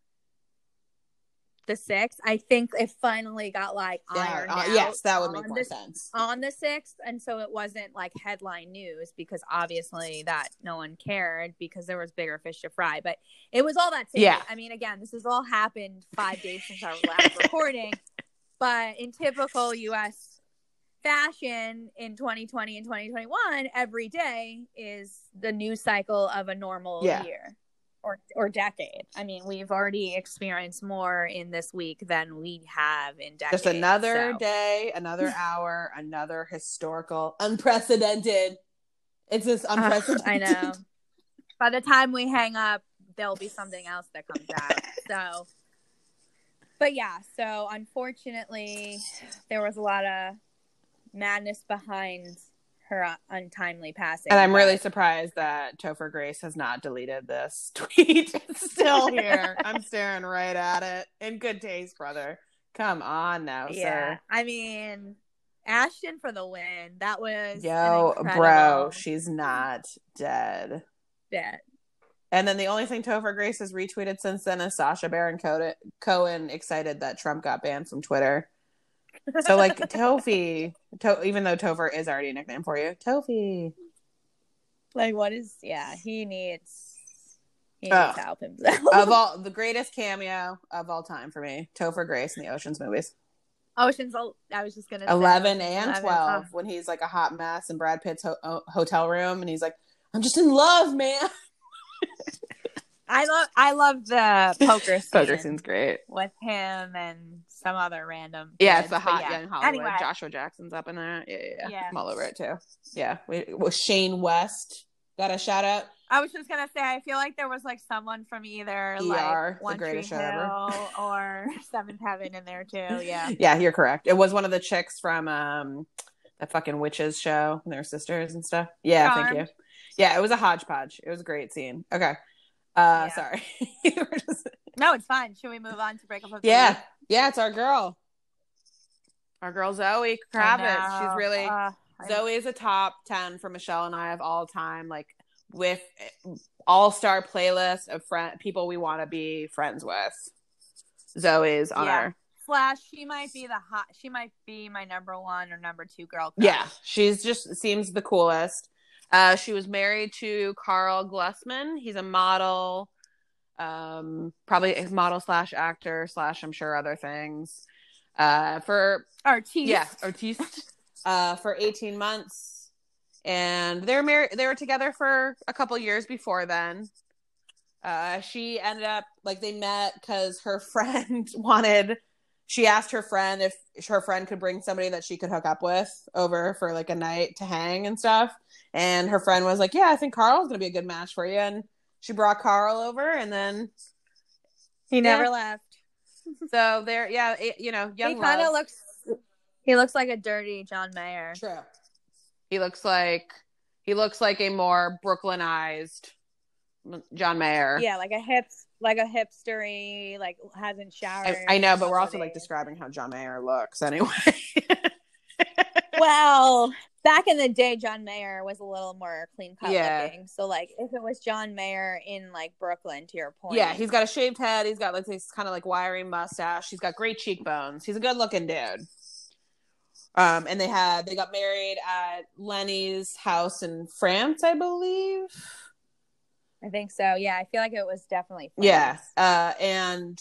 S1: the 6th. I think it finally got like yeah, ironed uh, out.
S2: Yes, that would make more
S1: the,
S2: sense.
S1: On the 6th and so it wasn't like headline news because obviously that no one cared because there was bigger fish to fry, but it was all that same.
S2: Yeah.
S1: I mean, again, this has all happened 5 days since our last (laughs) recording, but in typical US fashion in 2020 and 2021 every day is the news cycle of a normal yeah. year or or decade. I mean, we've already experienced more in this week than we have in decades.
S2: Just another
S1: so.
S2: day, another (laughs) hour, another historical, unprecedented. It's this unprecedented.
S1: Uh, I know. by the time we hang up, there'll be something else that comes out. So, but yeah, so unfortunately, there was a lot of madness behind her untimely passing.
S2: And I'm really surprised that Topher Grace has not deleted this (laughs) tweet. It's still (laughs) here. I'm staring right at it. In good taste, brother. Come on now,
S1: yeah.
S2: sir.
S1: I mean, Ashton for the win. That was
S2: Yo, bro, she's not dead.
S1: bit.
S2: And then the only thing Topher Grace has retweeted since then is Sacha Baron Cohen excited that Trump got banned from Twitter. So like Tofi, to- even though Topher is already a nickname for you, Tofi.
S1: like, what is? Yeah, he needs. He needs
S2: Oh.
S1: to help himself.
S2: of (laughs) all the greatest cameo of all time for me, Topher Grace in the Ocean's movies.
S1: Ocean's. Oh, I was just gonna. say
S2: 11 and
S1: 11.
S2: 12
S1: Oh.
S2: when he's like a hot mess in Brad Pitt's ho- ho- hotel room and he's like, I'm just in love, man. (laughs)
S1: I love. I love the poker (laughs) scene
S2: Poker scene's great.
S1: with him and some other random.
S2: Yeah,
S1: kids,
S2: it's
S1: a
S2: hot
S1: yeah.
S2: young Hollywood.
S1: Anyway,
S2: Joshua Jackson's up in there. Yeah, yeah, yeah.
S1: Yeah.
S2: I'm all over it too. Yeah. We, with Shane West. Got a shout out.
S1: I was just gonna say, I feel like there was like someone from either
S2: ER,
S1: like
S2: the
S1: One Tree
S2: greatest show ever.
S1: Hill (laughs) or Seventh Heaven in there too. (laughs) Yeah.
S2: Yeah, you're correct. It was one of the chicks from um the fucking witches show and their sisters and stuff. Yeah, thank you. Yeah, it was a hodgepodge. It was a great scene. Okay. Uh
S1: Yeah.
S2: sorry. (laughs) Just-
S1: No, it's fine. Should we move on to breakup of the
S2: yeah.
S1: Week?
S2: Yeah, it's our girl. Our girl Zoe Kravitz. She's really
S1: Uh,
S2: Zoe is a top 10 for Michelle and I of all time, like with all star playlist of friend people we want to be friends with. Zoe's on
S1: Yeah.
S2: our
S1: Slash, she might be the hot. She might be my number one or number two girl. crush.
S2: Yeah, she's just seems the coolest. Uh, she was married to Karl Glusman. He's a model, um, probably a model slash actor slash I'm sure other things. Uh, for
S1: Artiste.
S2: yeah, artiste. uh, for 18 months, and they're married. They were together for a couple years before then. Uh, she ended up like they met because her (laughs) friend wanted. She asked her friend if her friend could bring somebody that she could hook up with over for like a night to hang and stuff. And her friend was like, "Yeah, I think Karl's gonna be a good match for you." And she brought Karl over, and then
S1: He never
S2: Yeah.
S1: left. (laughs)
S2: so they're yeah, it, you know, young
S1: he kind of looks. He looks like a dirty John Mayer.
S2: True. He looks like he looks like a more Brooklynized John Mayer.
S1: Yeah, like a hip, like a hipstery, like hasn't showered.
S2: I, I know, but we're also like describing how John Mayer looks anyway. (laughs)
S1: Well, back in the day, John Mayer was a little more clean cut
S2: Yeah.
S1: looking. So, like, if it was John Mayer in like Brooklyn, to your point,
S2: yeah, he's got a shaved head. He's got like this kind of like wiry mustache. He's got great cheekbones. He's a good looking dude. Um, and they had they got married at Lenny's house in France, I believe.
S1: I think so. Yeah, I feel like it was definitely.
S2: Yeah. Uh, and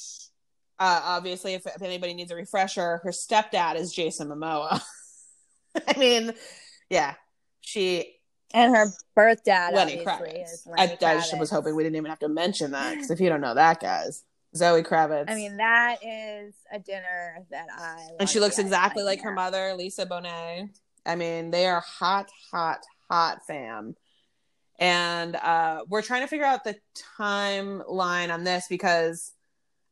S2: uh, obviously, if, if anybody needs a refresher, her stepdad is Jason Momoa. (laughs) I mean, yeah, she
S1: and her birth dad,
S2: Lenny Kravitz. I,
S1: Lenny
S2: I
S1: Kravitz.
S2: was hoping we didn't even have to mention that because if you don't know that, guys, Zoe Kravitz.
S1: I mean, that is a dinner that I.
S2: and she looks exactly like her mother, Lisa Bonet. I mean, they are hot, hot, hot fam. And uh, we're trying to figure out the timeline on this because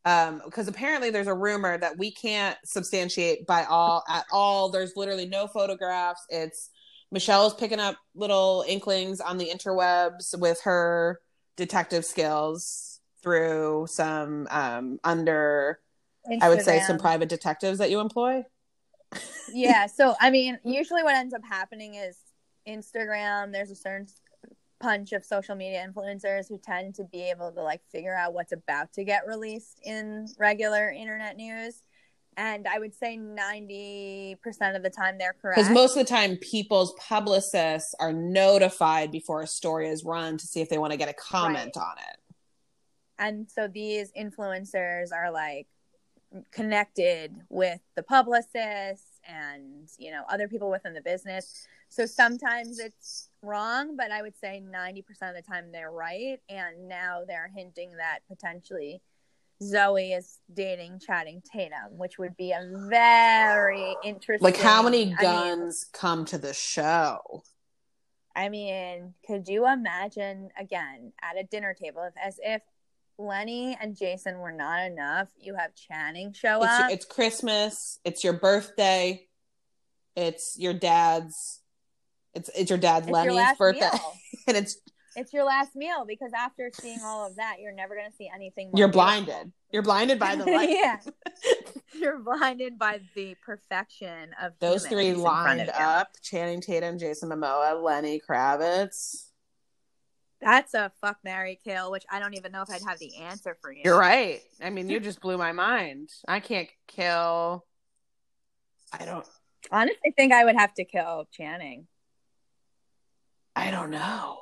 S2: um because apparently there's a rumor that we can't substantiate by all at all there's literally no photographs it's michelle's picking up little inklings on the interwebs with her detective skills through some um under i would say some private detectives that you employ.
S1: Yeah so (laughs) i mean usually what ends up happening is instagram there's a certain punch of social media influencers who tend to be able to like figure out what's about to get released in regular internet news and i would say 90% of the time they're correct.
S2: because most of the time people's publicists are notified before a story is run to see if they want to get a comment on it.
S1: And so these influencers are like connected with the publicists and you know other people within the business. So sometimes it's wrong but i would say 90% of the time they're right. And now they're hinting that potentially zoe is dating Channing Tatum which would be a very interesting
S2: like how many
S1: I mean,
S2: guns come to the show
S1: I mean, could you imagine again at a dinner table if as if Lenny and Jason were not enough, you have Channing show
S2: It's,
S1: up.
S2: it's Christmas. It's your birthday. It's your dad's. It's it's your dad's
S1: It's
S2: Lenny's
S1: last
S2: birthday, (laughs) and it's
S1: It's your last meal because after seeing all of that, you're never going to see anything more.
S2: you're
S1: beautiful.
S2: blinded. You're blinded by the (laughs) light.
S1: yeah. (laughs) You're blinded by the perfection of
S2: Those three lined up: Channing Tatum, Jason Momoa, Lenny Kravitz.
S1: That's a fuck Mary kill, which I don't even know if I'd have the answer for you.
S2: You're right. I mean, you just blew my mind. I can't kill. I don't.
S1: Honestly, think I would have to kill Channing.
S2: I don't know.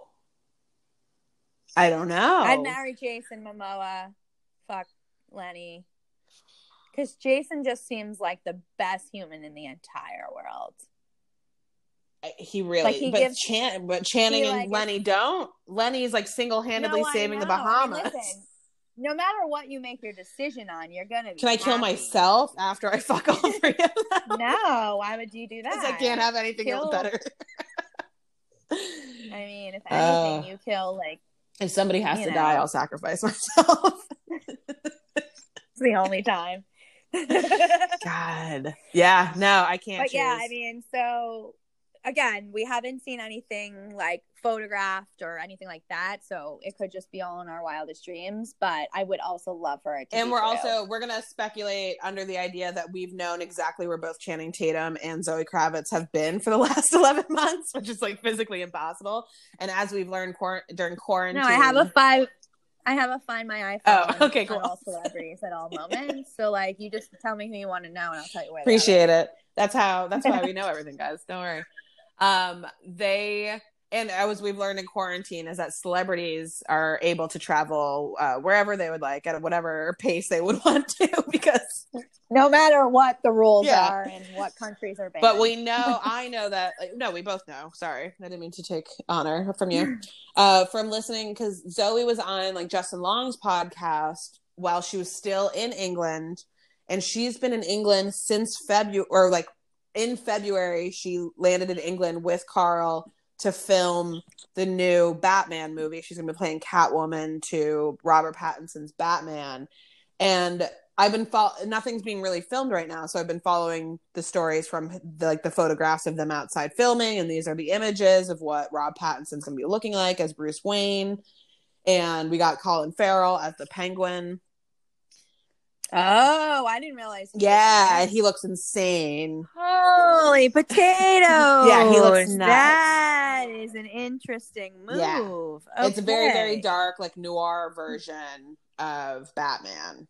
S2: I don't know.
S1: I'd marry Jason Momoa. Fuck Lenny. Because Jason just seems like the best human in the entire world.
S2: He really,
S1: Like, he
S2: but
S1: gives-
S2: Chan, but Channing
S1: he,
S2: and
S1: like,
S2: Lenny don't. Lenny's like single handedly
S1: No,
S2: saving the
S1: know. I mean,
S2: Bahamas.
S1: listen, no matter what you make your decision on, you're gonna be.
S2: Can I kill myself after I fuck all (laughs) three of them?
S1: No, why would you do that?
S2: Because I can't have anything else better.
S1: I mean, if (laughs)
S2: Uh,
S1: anything, you kill like
S2: if somebody has
S1: You
S2: to
S1: know.
S2: die, I'll sacrifice (laughs) myself.
S1: it's the only time. (laughs)
S2: God. Yeah, no, I can't.
S1: but yeah, I mean, so again, we haven't seen anything like photographed or anything like that, so it could just be all in our wildest dreams. But I would also love for it to.
S2: and we're
S1: true.
S2: also we're gonna speculate under the idea that we've known exactly where both Channing Tatum and Zoe Kravitz have been for the (laughs) last eleven months, which is like physically impossible. And as we've learned quar- during quarantine,
S1: No, I have a five. I have a find my iPhone.
S2: Oh, (laughs) okay, cool.
S1: all celebrities at all moments. So like, you just tell me who you want to know, and I'll tell you where.
S2: appreciate it. That's how. That's why (laughs) we know everything, guys. Don't worry. Um, they and as we've learned in quarantine is that celebrities are able to travel uh, wherever they would like at whatever pace they would (laughs) want to because
S1: No matter what the rules
S2: Yeah.
S1: are and what countries are banned.
S2: But we know, (laughs) I know that. like, No, we both know. Sorry, I didn't mean to take honor from you. (laughs) Uh, from listening because Zoe was on like Justin Long's podcast while she was still in England, and she's been in England since February, or like in February, she landed in England with Karl to film the new Batman movie. She's gonna be playing Catwoman to Robert Pattinson's Batman, and I've been fol- nothing's being really filmed right now, so I've been following the stories from the, like the photographs of them outside filming, and these are the images of what Rob Pattinson's gonna be looking like as Bruce Wayne, and we got Colin Farrell as the Penguin.
S1: Oh, I didn't realize.
S2: Yeah, he looks insane.
S1: Holy potatoes! (laughs)
S2: Yeah, he looks nuts.
S1: That is an interesting move.
S2: Yeah. It's a very very dark like noir version of Batman.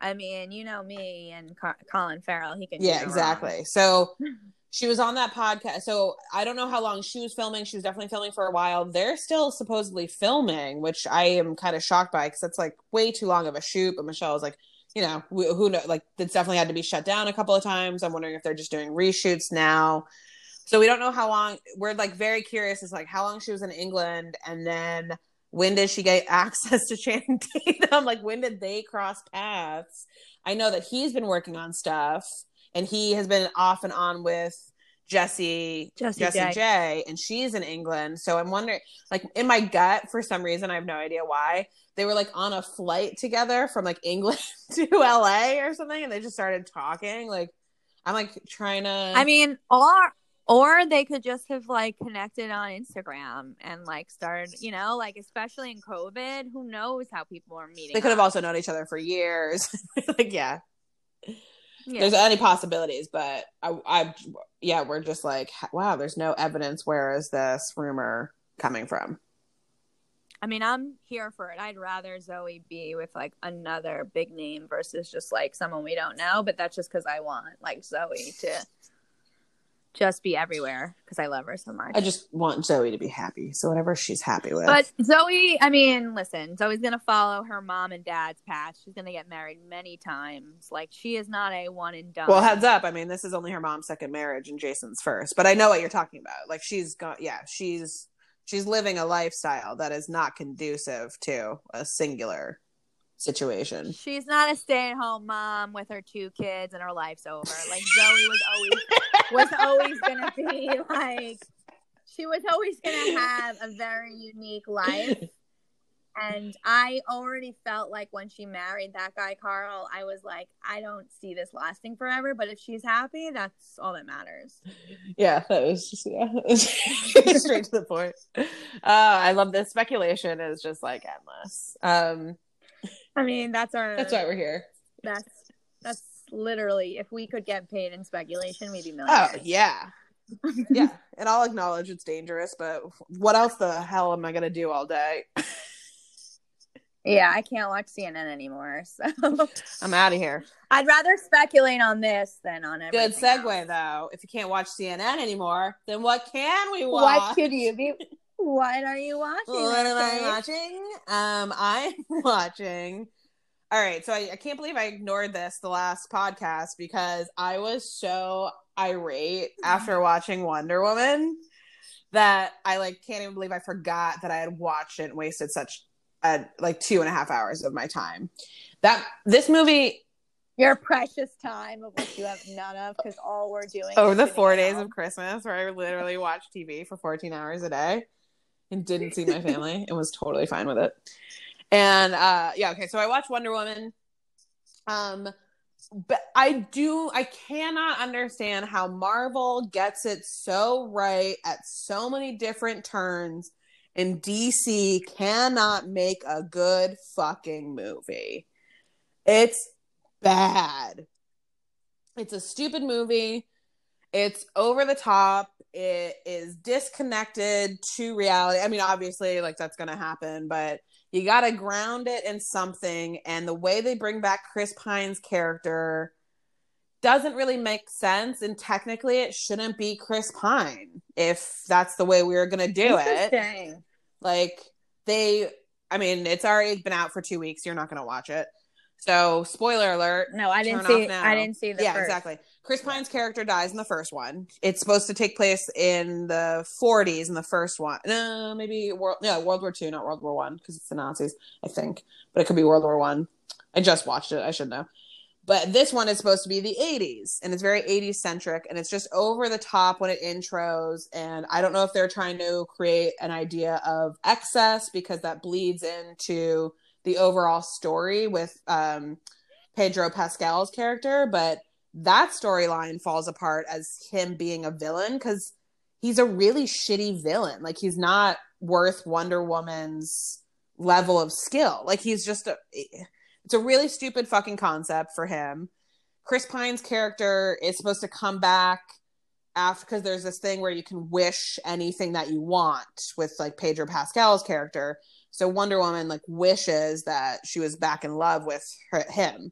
S1: I mean, you know me and Car- Colin Farrell. He can.
S2: Yeah, exactly. So (laughs) she was on that podcast. So I don't know how long she was filming. She was definitely filming for a while. They're still supposedly filming, which I am kind of shocked by because that's like way too long of a shoot. But Michelle was like, you know, wh- who know, like it's definitely had to be shut down a couple of times. I'm wondering if they're just doing reshoots now. So we don't know how long. We're like very curious as like how long she was in England, and then when did she get (laughs) access to Channing Tatum? Like when did they cross paths? I know that he's been working on stuff, and he has been off and on with Jesse
S1: Jessie
S2: Jessie
S1: J.
S2: J, and she's in England. So I'm wondering, like in my gut, for some reason, I have no idea why they were like on a flight together from like England (laughs) to LA or something, and they just started talking. Like I'm like trying to.
S1: I mean, or or they could just have like connected on Instagram and like started, you know, like especially in COVID, who knows how people are meeting.
S2: they could have also known each other for years. (laughs) like yeah,
S1: Yeah.
S2: there's any possibilities, but I, I, yeah, we're just like, wow, there's no evidence. Where is this rumor coming from?
S1: I mean, I'm here for it. I'd rather Zoe be with like another big name versus just like someone we don't know. But that's just because I want like Zoe to just be everywhere because I love her so much.
S2: I just want Zoe to be happy. So whatever she's happy with.
S1: But Zoe, I mean, listen, Zoe's gonna follow her mom and dad's path. She's gonna get married many times. Like she is not a one and done.
S2: well, heads up. I mean, this is only her mom's second marriage and Jason's first. But I know what you're talking about. Like she's gone. Yeah, she's she's living a lifestyle that is not conducive to a singular situation.
S1: She's not a stay-at-home mom with her two kids and her life's over. Like Zoe was always (laughs) was always gonna be like she was always gonna have a very unique life. And I already felt like when she married that guy, Karl, I was like, I don't see this lasting forever. But if she's happy, that's all that matters.
S2: Yeah, that was just yeah, (laughs) straight to the point. Uh, I love this speculation is just like endless. Um,
S1: I mean, that's our.
S2: that's why we're here.
S1: That's that's literally if we could get paid in speculation, we'd be millionaires.
S2: Oh yeah, (laughs) yeah. And I'll acknowledge it's dangerous, but what else the hell am I gonna do all day?
S1: Yeah, I can't watch CNN anymore. (laughs) So
S2: I'm out of here.
S1: I'd rather speculate on this than on everything.
S2: Good segue
S1: else.
S2: though. If you can't watch CNN anymore, then what can we watch?
S1: What could you be? What are you watching?
S2: What am I watching? Um, I'm (laughs) watching. All right, so I, I can't believe I ignored this the last podcast because I was so irate mm-hmm. after watching Wonder Woman that I like can't even believe I forgot that I had watched it and wasted such a like two and a half hours of my time. That this movie
S1: Your precious time of which you have none of because all we're doing
S2: over the four days
S1: home.
S2: of Christmas where I literally watched TV for 14 hours a day and didn't see my family and was totally fine with it. And uh yeah, okay, so I watched Wonder Woman. Um but I do I cannot understand how Marvel gets it so right at so many different turns and DC cannot make a good fucking movie. It's bad. It's a stupid movie. It's over the top. It is disconnected to reality. I mean, obviously, like that's going to happen, but you got to ground it in something. And the way they bring back Chris Pine's character doesn't really make sense. And technically, it shouldn't be Chris Pine if that's the way we were going to do it. Like they, I mean, it's already been out for two weeks. You're not going to watch it. So, spoiler alert.
S1: No, I didn't see. I didn't see the
S2: yeah,
S1: first.
S2: exactly. Chris Pine's character dies in the first one. It's supposed to take place in the 40s in the first one. No, maybe world. No, World War Two, not World War One, because it's the Nazis, I think. But it could be World War One. I. I just watched it. I should know. But this one is supposed to be the 80s, and it's very 80s centric, and it's just over the top when it intros. And I don't know if they're trying to create an idea of excess because that bleeds into the overall story with um, Pedro Pascal's character, but that storyline falls apart as him being a villain because he's a really shitty villain. Like he's not worth Wonder Woman's level of skill. Like he's just a it's a really stupid fucking concept for him. Chris Pine's character is supposed to come back after because there's this thing where you can wish anything that you want with like Pedro Pascal's character. So Wonder Woman like wishes that she was back in love with her, him.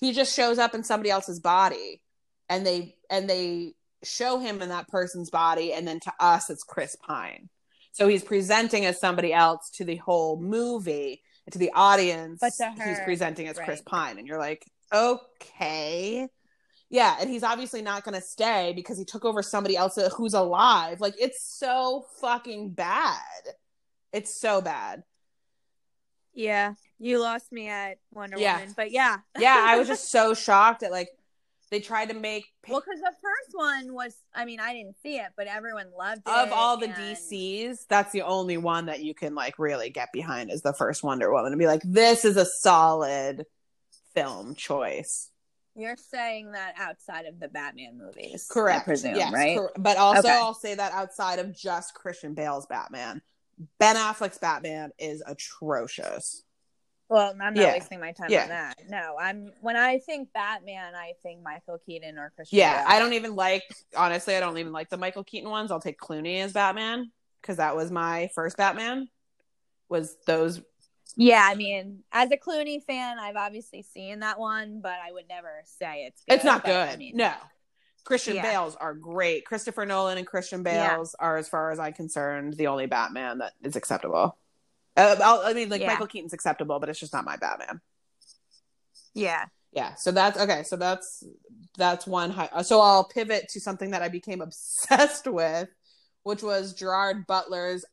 S2: He just shows up in somebody else's body, and they and they show him in that person's body, and then to us it's Chris Pine. So he's presenting as somebody else to the whole movie, and to the audience.
S1: But to
S2: he's presenting as Chris. Pine, and you're like, okay. Yeah, and he's obviously not going to stay because he took over somebody else who's alive. Like it's so fucking bad. It's so bad.
S1: Yeah, you lost me at Wonder
S2: Yeah.
S1: Woman, but yeah,
S2: Yeah, I was just so (laughs) shocked at like they tried to make
S1: well, because the first one was. I mean, I didn't see it, but everyone loved it.
S2: of all the
S1: and-
S2: DCs, that's the only one that you can like really get behind is the first Wonder Woman and be like, this is a solid film choice.
S1: You're saying that outside of the Batman movies,
S2: Correct.
S1: I presume,
S2: yes,
S1: right?
S2: cor- but also
S1: Okay.
S2: I'll say that outside of just Christian Bale's Batman, Ben Affleck's Batman is atrocious.
S1: Well, I'm not
S2: Yeah.
S1: wasting my time
S2: Yeah.
S1: on that. No, I'm when I think Batman, I think Michael Keaton or Christian.
S2: Yeah,
S1: Bale.
S2: I don't even like honestly, I don't even like the Michael Keaton ones. I'll take Clooney as Batman because that was my first Batman. Was those
S1: Yeah, I mean, as a Clooney fan, I've obviously seen that one, but I would never say it's good.
S2: it's not good.
S1: I mean,
S2: no. Christian
S1: Yeah.
S2: Bale's are great. Christopher Nolan and Christian
S1: Yeah.
S2: Bale's are, as far as I'm concerned, the only Batman that is acceptable. Uh, I mean, like
S1: Yeah.
S2: Michael Keaton's acceptable, but it's just not my Batman.
S1: yeah,
S2: Yeah, so that's okay. So that's that's one. High, so I'll pivot to something that I became (laughs) obsessed with, which was Gerard Butler's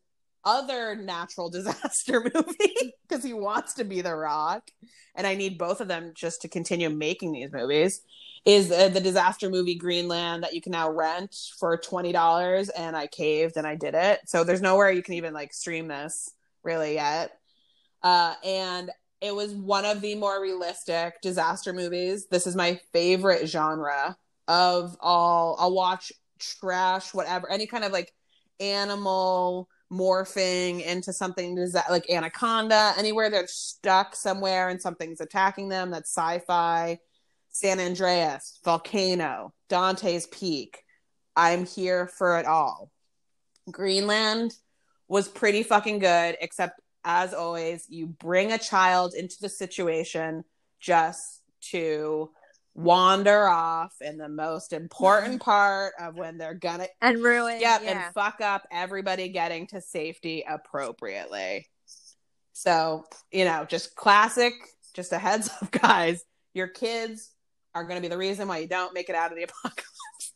S2: other natural (laughs) disaster movie because he wants to be the rock and i need both of them just to continue making these movies is uh, the disaster movie greenland that you can now rent for $20 and i caved and i did it. So there's nowhere you can even like stream this really yet. Uh, and it was one of the more realistic disaster movies. This is my favorite genre of all. I'll watch trash whatever any kind of like animal morphing into something like anaconda anywhere they're stuck somewhere and something's attacking them that's sci-fi. San andreas volcano dante's peak. I'm here for it all. Greenland was pretty fucking good except as always you bring a child into the situation just to wander off in the most important (sighs) part of when they're gonna
S1: and ruin
S2: yep
S1: yeah.
S2: and fuck up everybody getting to safety appropriately so you know just classic just a heads up (laughs) guys your kids are going to be the reason why you don't make it out of the (laughs) apocalypse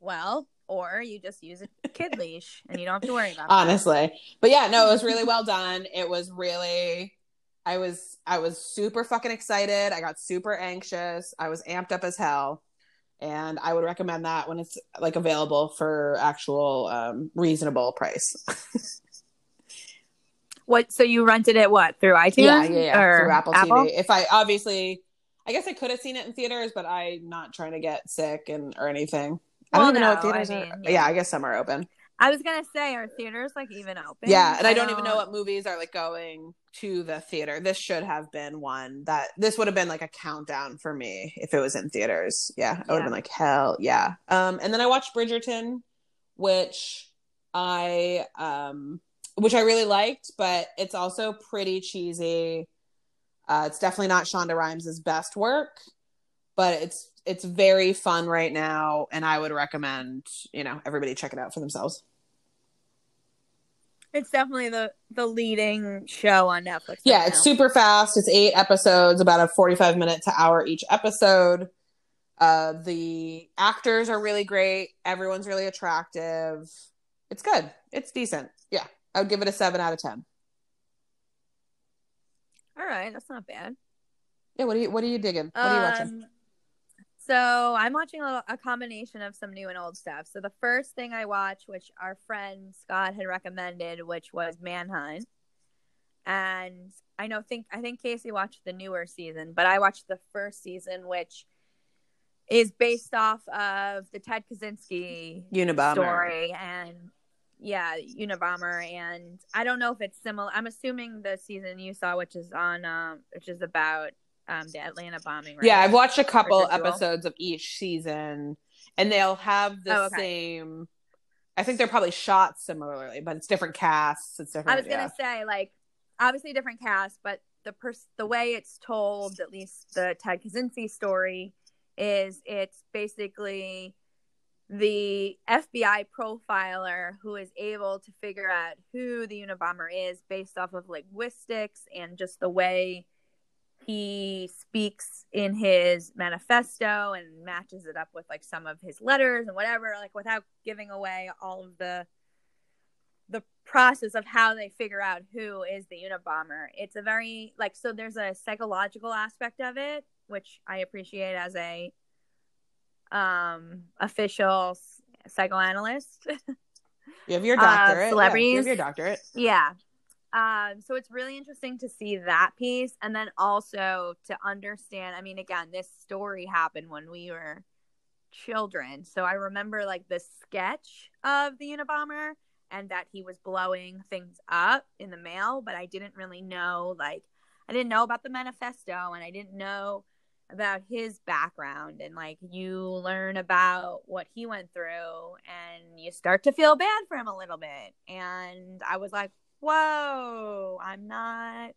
S1: well or you just use a kid leash and you don't have to worry about it.
S2: honestly that. but yeah no it was really well done it was really I was I was super fucking excited. I got super anxious. I was amped up as hell. And I would recommend that when it's like available for actual um, reasonable price. (laughs)
S1: what so you rented it what through iTunes?
S2: Yeah, yeah, yeah.
S1: Or
S2: through Apple,
S1: Apple
S2: TV. If I obviously I guess I could have seen it in theaters, but I'm not trying to get sick and or anything. I don't even
S1: no,
S2: know what theaters
S1: I mean,
S2: are.
S1: yeah.
S2: Yeah, I guess some are open.
S1: I was gonna say, are theaters like even open?
S2: Yeah, and I don't even know what movies are like going to the theater. This should have been one that this would have been like a countdown for me if it was in theaters. Yeah, I would have been like hell yeah. Um, and then I watched Bridgerton, which I um, which I really liked, but it's also pretty cheesy. Uh, it's definitely not Shonda Rhimes' best work, but it's it's very fun right now, and I would recommend you know everybody check it out for themselves.
S1: It's definitely the the leading show on Netflix. right
S2: Yeah, it's super fast. It's eight episodes, about a 45 minute to hour each episode. Uh, the actors are really great. Everyone's really attractive. It's good. It's decent. Yeah, I would give it a seven out of ten.
S1: All right, that's not bad.
S2: Yeah, what are you What are you digging? What are you watching?
S1: So I'm watching a, a combination of some new and old stuff. So the first thing I watched, which our friend Scott had recommended, which was Manhunt, and I know think I think Casey watched the newer season, but I watched the first season, which is based off of the Ted Kaczynski
S2: Unabomber.
S1: story and yeah unabomber and i don't know if it's similar i'm assuming the season you saw which is on um which is about um the atlanta bombing right
S2: Yeah, I've watched a couple episodes of each season, and they'll have the
S1: Oh, okay.
S2: same. I think they're probably shot similarly, but it's different casts. It's different.
S1: i was gonna say like obviously different cast but the pers- the way it's told at least the ted kaczynski story is it's basically the FBI profiler who is able to figure out who the Unabomber is based off of linguistics and just the way he speaks in his manifesto and matches it up with like some of his letters and whatever like without giving away all of the the process of how they figure out who is the Unabomber. It's a very like so there's a psychological aspect of it which I appreciate as a um official psychoanalyst. (laughs)
S2: you have your
S1: uh,
S2: doctorate. Yeah, you have your doctorate.
S1: yeah. Um so it's really interesting to see that piece and then also to understand I mean again this story happened when we were children. So I remember like the sketch of the Unabomber and that he was blowing things up in the mail, but I didn't really know like I didn't know about the manifesto and I didn't know about his background and like you learn about what he went through and you start to feel bad for him a little bit. And I was like, whoa, I'm not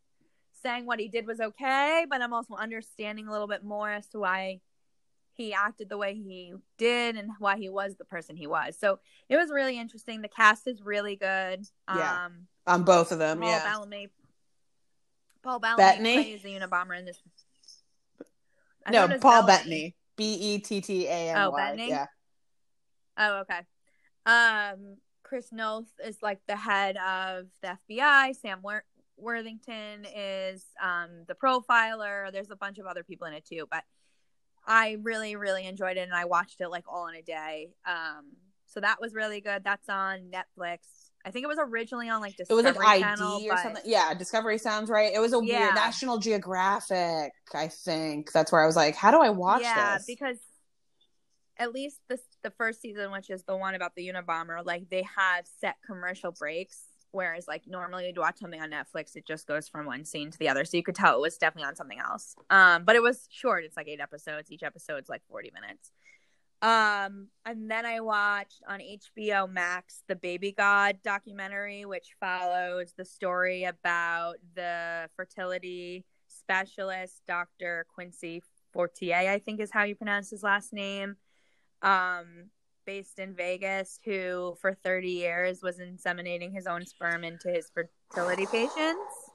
S1: saying what he did was okay, but I'm also understanding a little bit more as to why he acted the way he did and why he was the person he was. So it was really interesting. The cast is really good.
S2: Yeah.
S1: Um,
S2: On both of them,
S1: Paul
S2: yeah.
S1: Bellamy. Paul Bellamy
S2: Bettany?
S1: plays the Unabomber in this. I
S2: no,
S1: thought it was
S2: Paul. Bettany. B E T T A N
S1: Oh, Bettany?
S2: Yeah.
S1: Oh, okay. Um, Chris Noth is like the head of the FBI. Sam Wor- Worthington is um, the profiler. There's a bunch of other people in it too, but I really, really enjoyed it, and I watched it like all in a day. Um, so that was really good. That's on Netflix. I think it was originally on like Discovery.
S2: It was like
S1: Channel,
S2: ID or
S1: but-
S2: something. Yeah, Discovery sounds right. It was a
S1: Yeah.
S2: weird National Geographic, I think. That's where I was like, how do I watch
S1: yeah,
S2: this?
S1: because at least the the first season, which is the one about the Unabomber, like they have set commercial breaks. Whereas, like normally you'd watch something on Netflix, it just goes from one scene to the other, so you could tell it was definitely on something else. Um, but it was short; it's like eight episodes. Each episode's like forty minutes. Um, and then I watched on HBO Max the Baby God documentary, which follows the story about the fertility specialist, Dr. Quincy Fortier, I think is how you pronounce his last name, um, based in Vegas, who for 30 years was inseminating his own sperm into his fertility patients.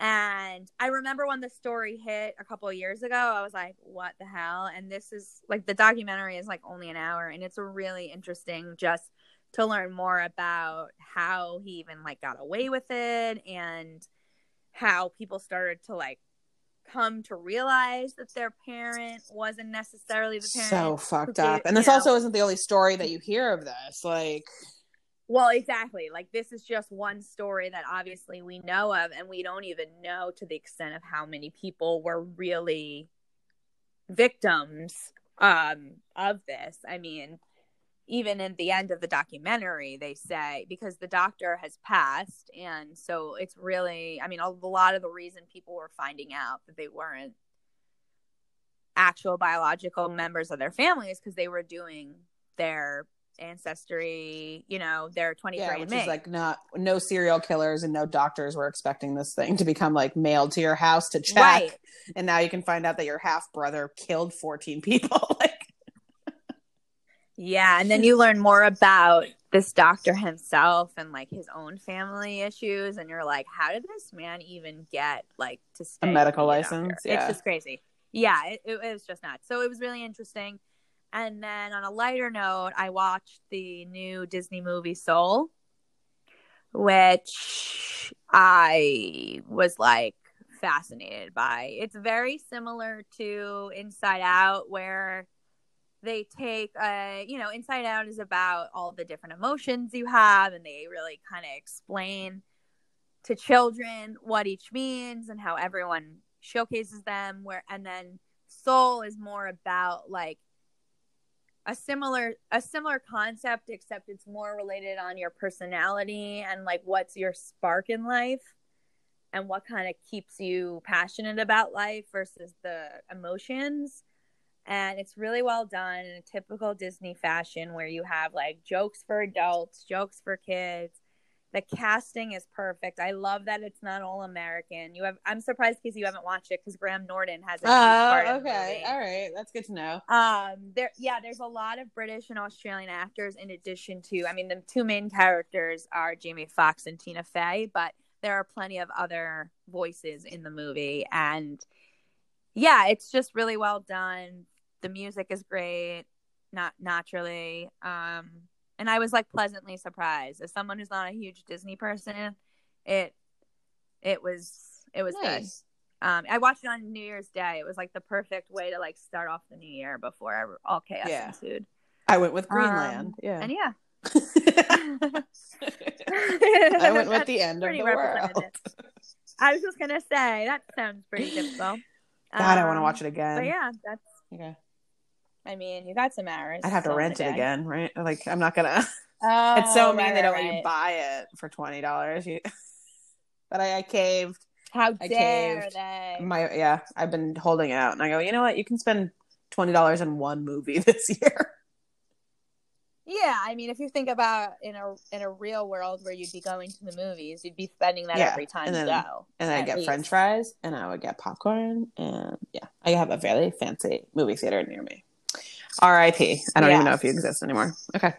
S1: And I remember when the story hit a couple years ago, I was like, what the hell? And this is like the documentary is like only an hour and it's really interesting just to learn more about how he even like got away with it and how people started to like come to realize that their parent wasn't necessarily the parent.
S2: so fucked up. And this
S1: know.
S2: also isn't the only story that you hear of this. Like,
S1: Well, exactly. Like this is just one story that obviously we know of, and we don't even know to the extent of how many people were really victims um, of this. I mean, even in the end of the documentary, they say because the doctor has passed, and so it's really. I mean, a lot of the reason people were finding out that they weren't actual biological members of their families because they were doing their ancestry, you know, their 23
S2: yeah, which is like not no serial killers and no doctors were expecting this thing to become like mailed to your house to check.
S1: Right.
S2: And now you can find out that your half brother killed 14 people. (laughs) like,
S1: Yeah, and then you learn more about this doctor himself and like his own family issues and you're like how did this man even get like to stay
S2: medical
S1: a doctor?
S2: license? Yeah.
S1: It's just crazy. Yeah, it, it, it was just nuts. So it was really interesting. And then on a lighter note, I watched the new Disney movie Soul, which I was like fascinated by. It's very similar to Inside Out, where they take uh you know inside out is about all the different emotions you have and they really kind of explain to children what each means and how everyone showcases them where and then soul is more about like a similar a similar concept except it's more related on your personality and like what's your spark in life and what kind of keeps you passionate about life versus the emotions and it's really well done in a typical Disney fashion where you have like jokes for adults, jokes for kids. The casting is perfect. I love that it's not all American. You have I'm surprised because you haven't watched it because Graham Norton has a
S2: oh, okay. All right. That's good to know.
S1: Um, there, yeah, there's a lot of British and Australian actors in addition to, I mean, the two main characters are Jamie Foxx and Tina Fey, but there are plenty of other voices in the movie, and yeah, it's just really well done. The music is great, not naturally, um, and I was like pleasantly surprised as someone who's not a huge Disney person. It, it was, it was good. Um, I watched it on New Year's Day. It was like the perfect way to like start off the new year before all chaos
S2: Yeah.
S1: ensued.
S2: I went with Greenland.
S1: Um,
S2: yeah.
S1: And yeah, (laughs)
S2: I went with the end of the world.
S1: I was just gonna say that sounds pretty typical.
S2: God, I want to
S1: Um,
S2: watch it again.
S1: But yeah, that's.
S2: Okay.
S1: I mean, you got some hours.
S2: I'd have to rent it
S1: day.
S2: again, right? Like, I'm not gonna. (laughs)
S1: Oh,
S2: it's so mean
S1: right,
S2: they don't
S1: right,
S2: let you buy it for twenty dollars. You... (laughs) but I, I caved.
S1: How
S2: I
S1: dare
S2: caved.
S1: they?
S2: My yeah, I've been holding out, and I go. You know what? You can spend twenty dollars on one movie (laughs) this year.
S1: Yeah, I mean, if you think about in a in a real world where you'd be going to the movies, you'd be spending that
S2: Yeah,
S1: every time
S2: and
S1: you go.
S2: And I get
S1: least.
S2: French fries, and I would get popcorn, and yeah, I have a very fancy movie theater near me. R.I.P. I don't even know if you exist anymore. Okay.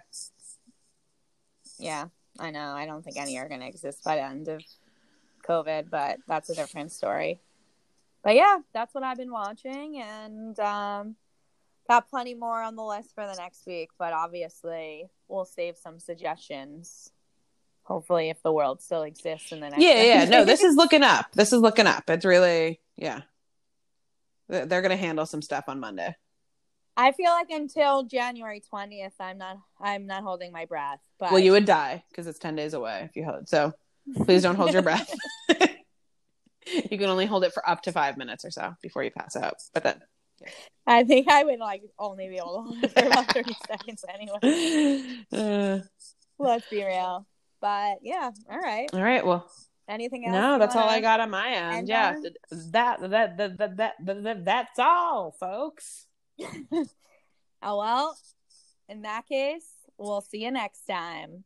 S1: Yeah, I know. I don't think any are going to exist by the end of COVID, but that's a different story. But yeah, that's what I've been watching, and um, got plenty more on the list for the next week. But obviously, we'll save some suggestions. Hopefully, if the world still exists in the next.
S2: Yeah, yeah. No, this (laughs) is looking up. This is looking up. It's really, yeah. They're they're gonna handle some stuff on Monday.
S1: I feel like until January twentieth, I'm not. I'm not holding my breath. But
S2: Well, you would die because it's ten days away if you hold. So please don't hold your breath. (laughs) (laughs) you can only hold it for up to five minutes or so before you pass out. But then,
S1: I think I would like only be able to hold it for about thirty (laughs) seconds anyway.
S2: uh,
S1: Let's be real. But yeah, all right.
S2: all right. Well,
S1: Anything else?
S2: no, that's all I got on my end. Yeah,
S1: on?
S2: that that, that that that that that that's all, folks. (laughs)
S1: oh, well, in that case, we'll see you next time.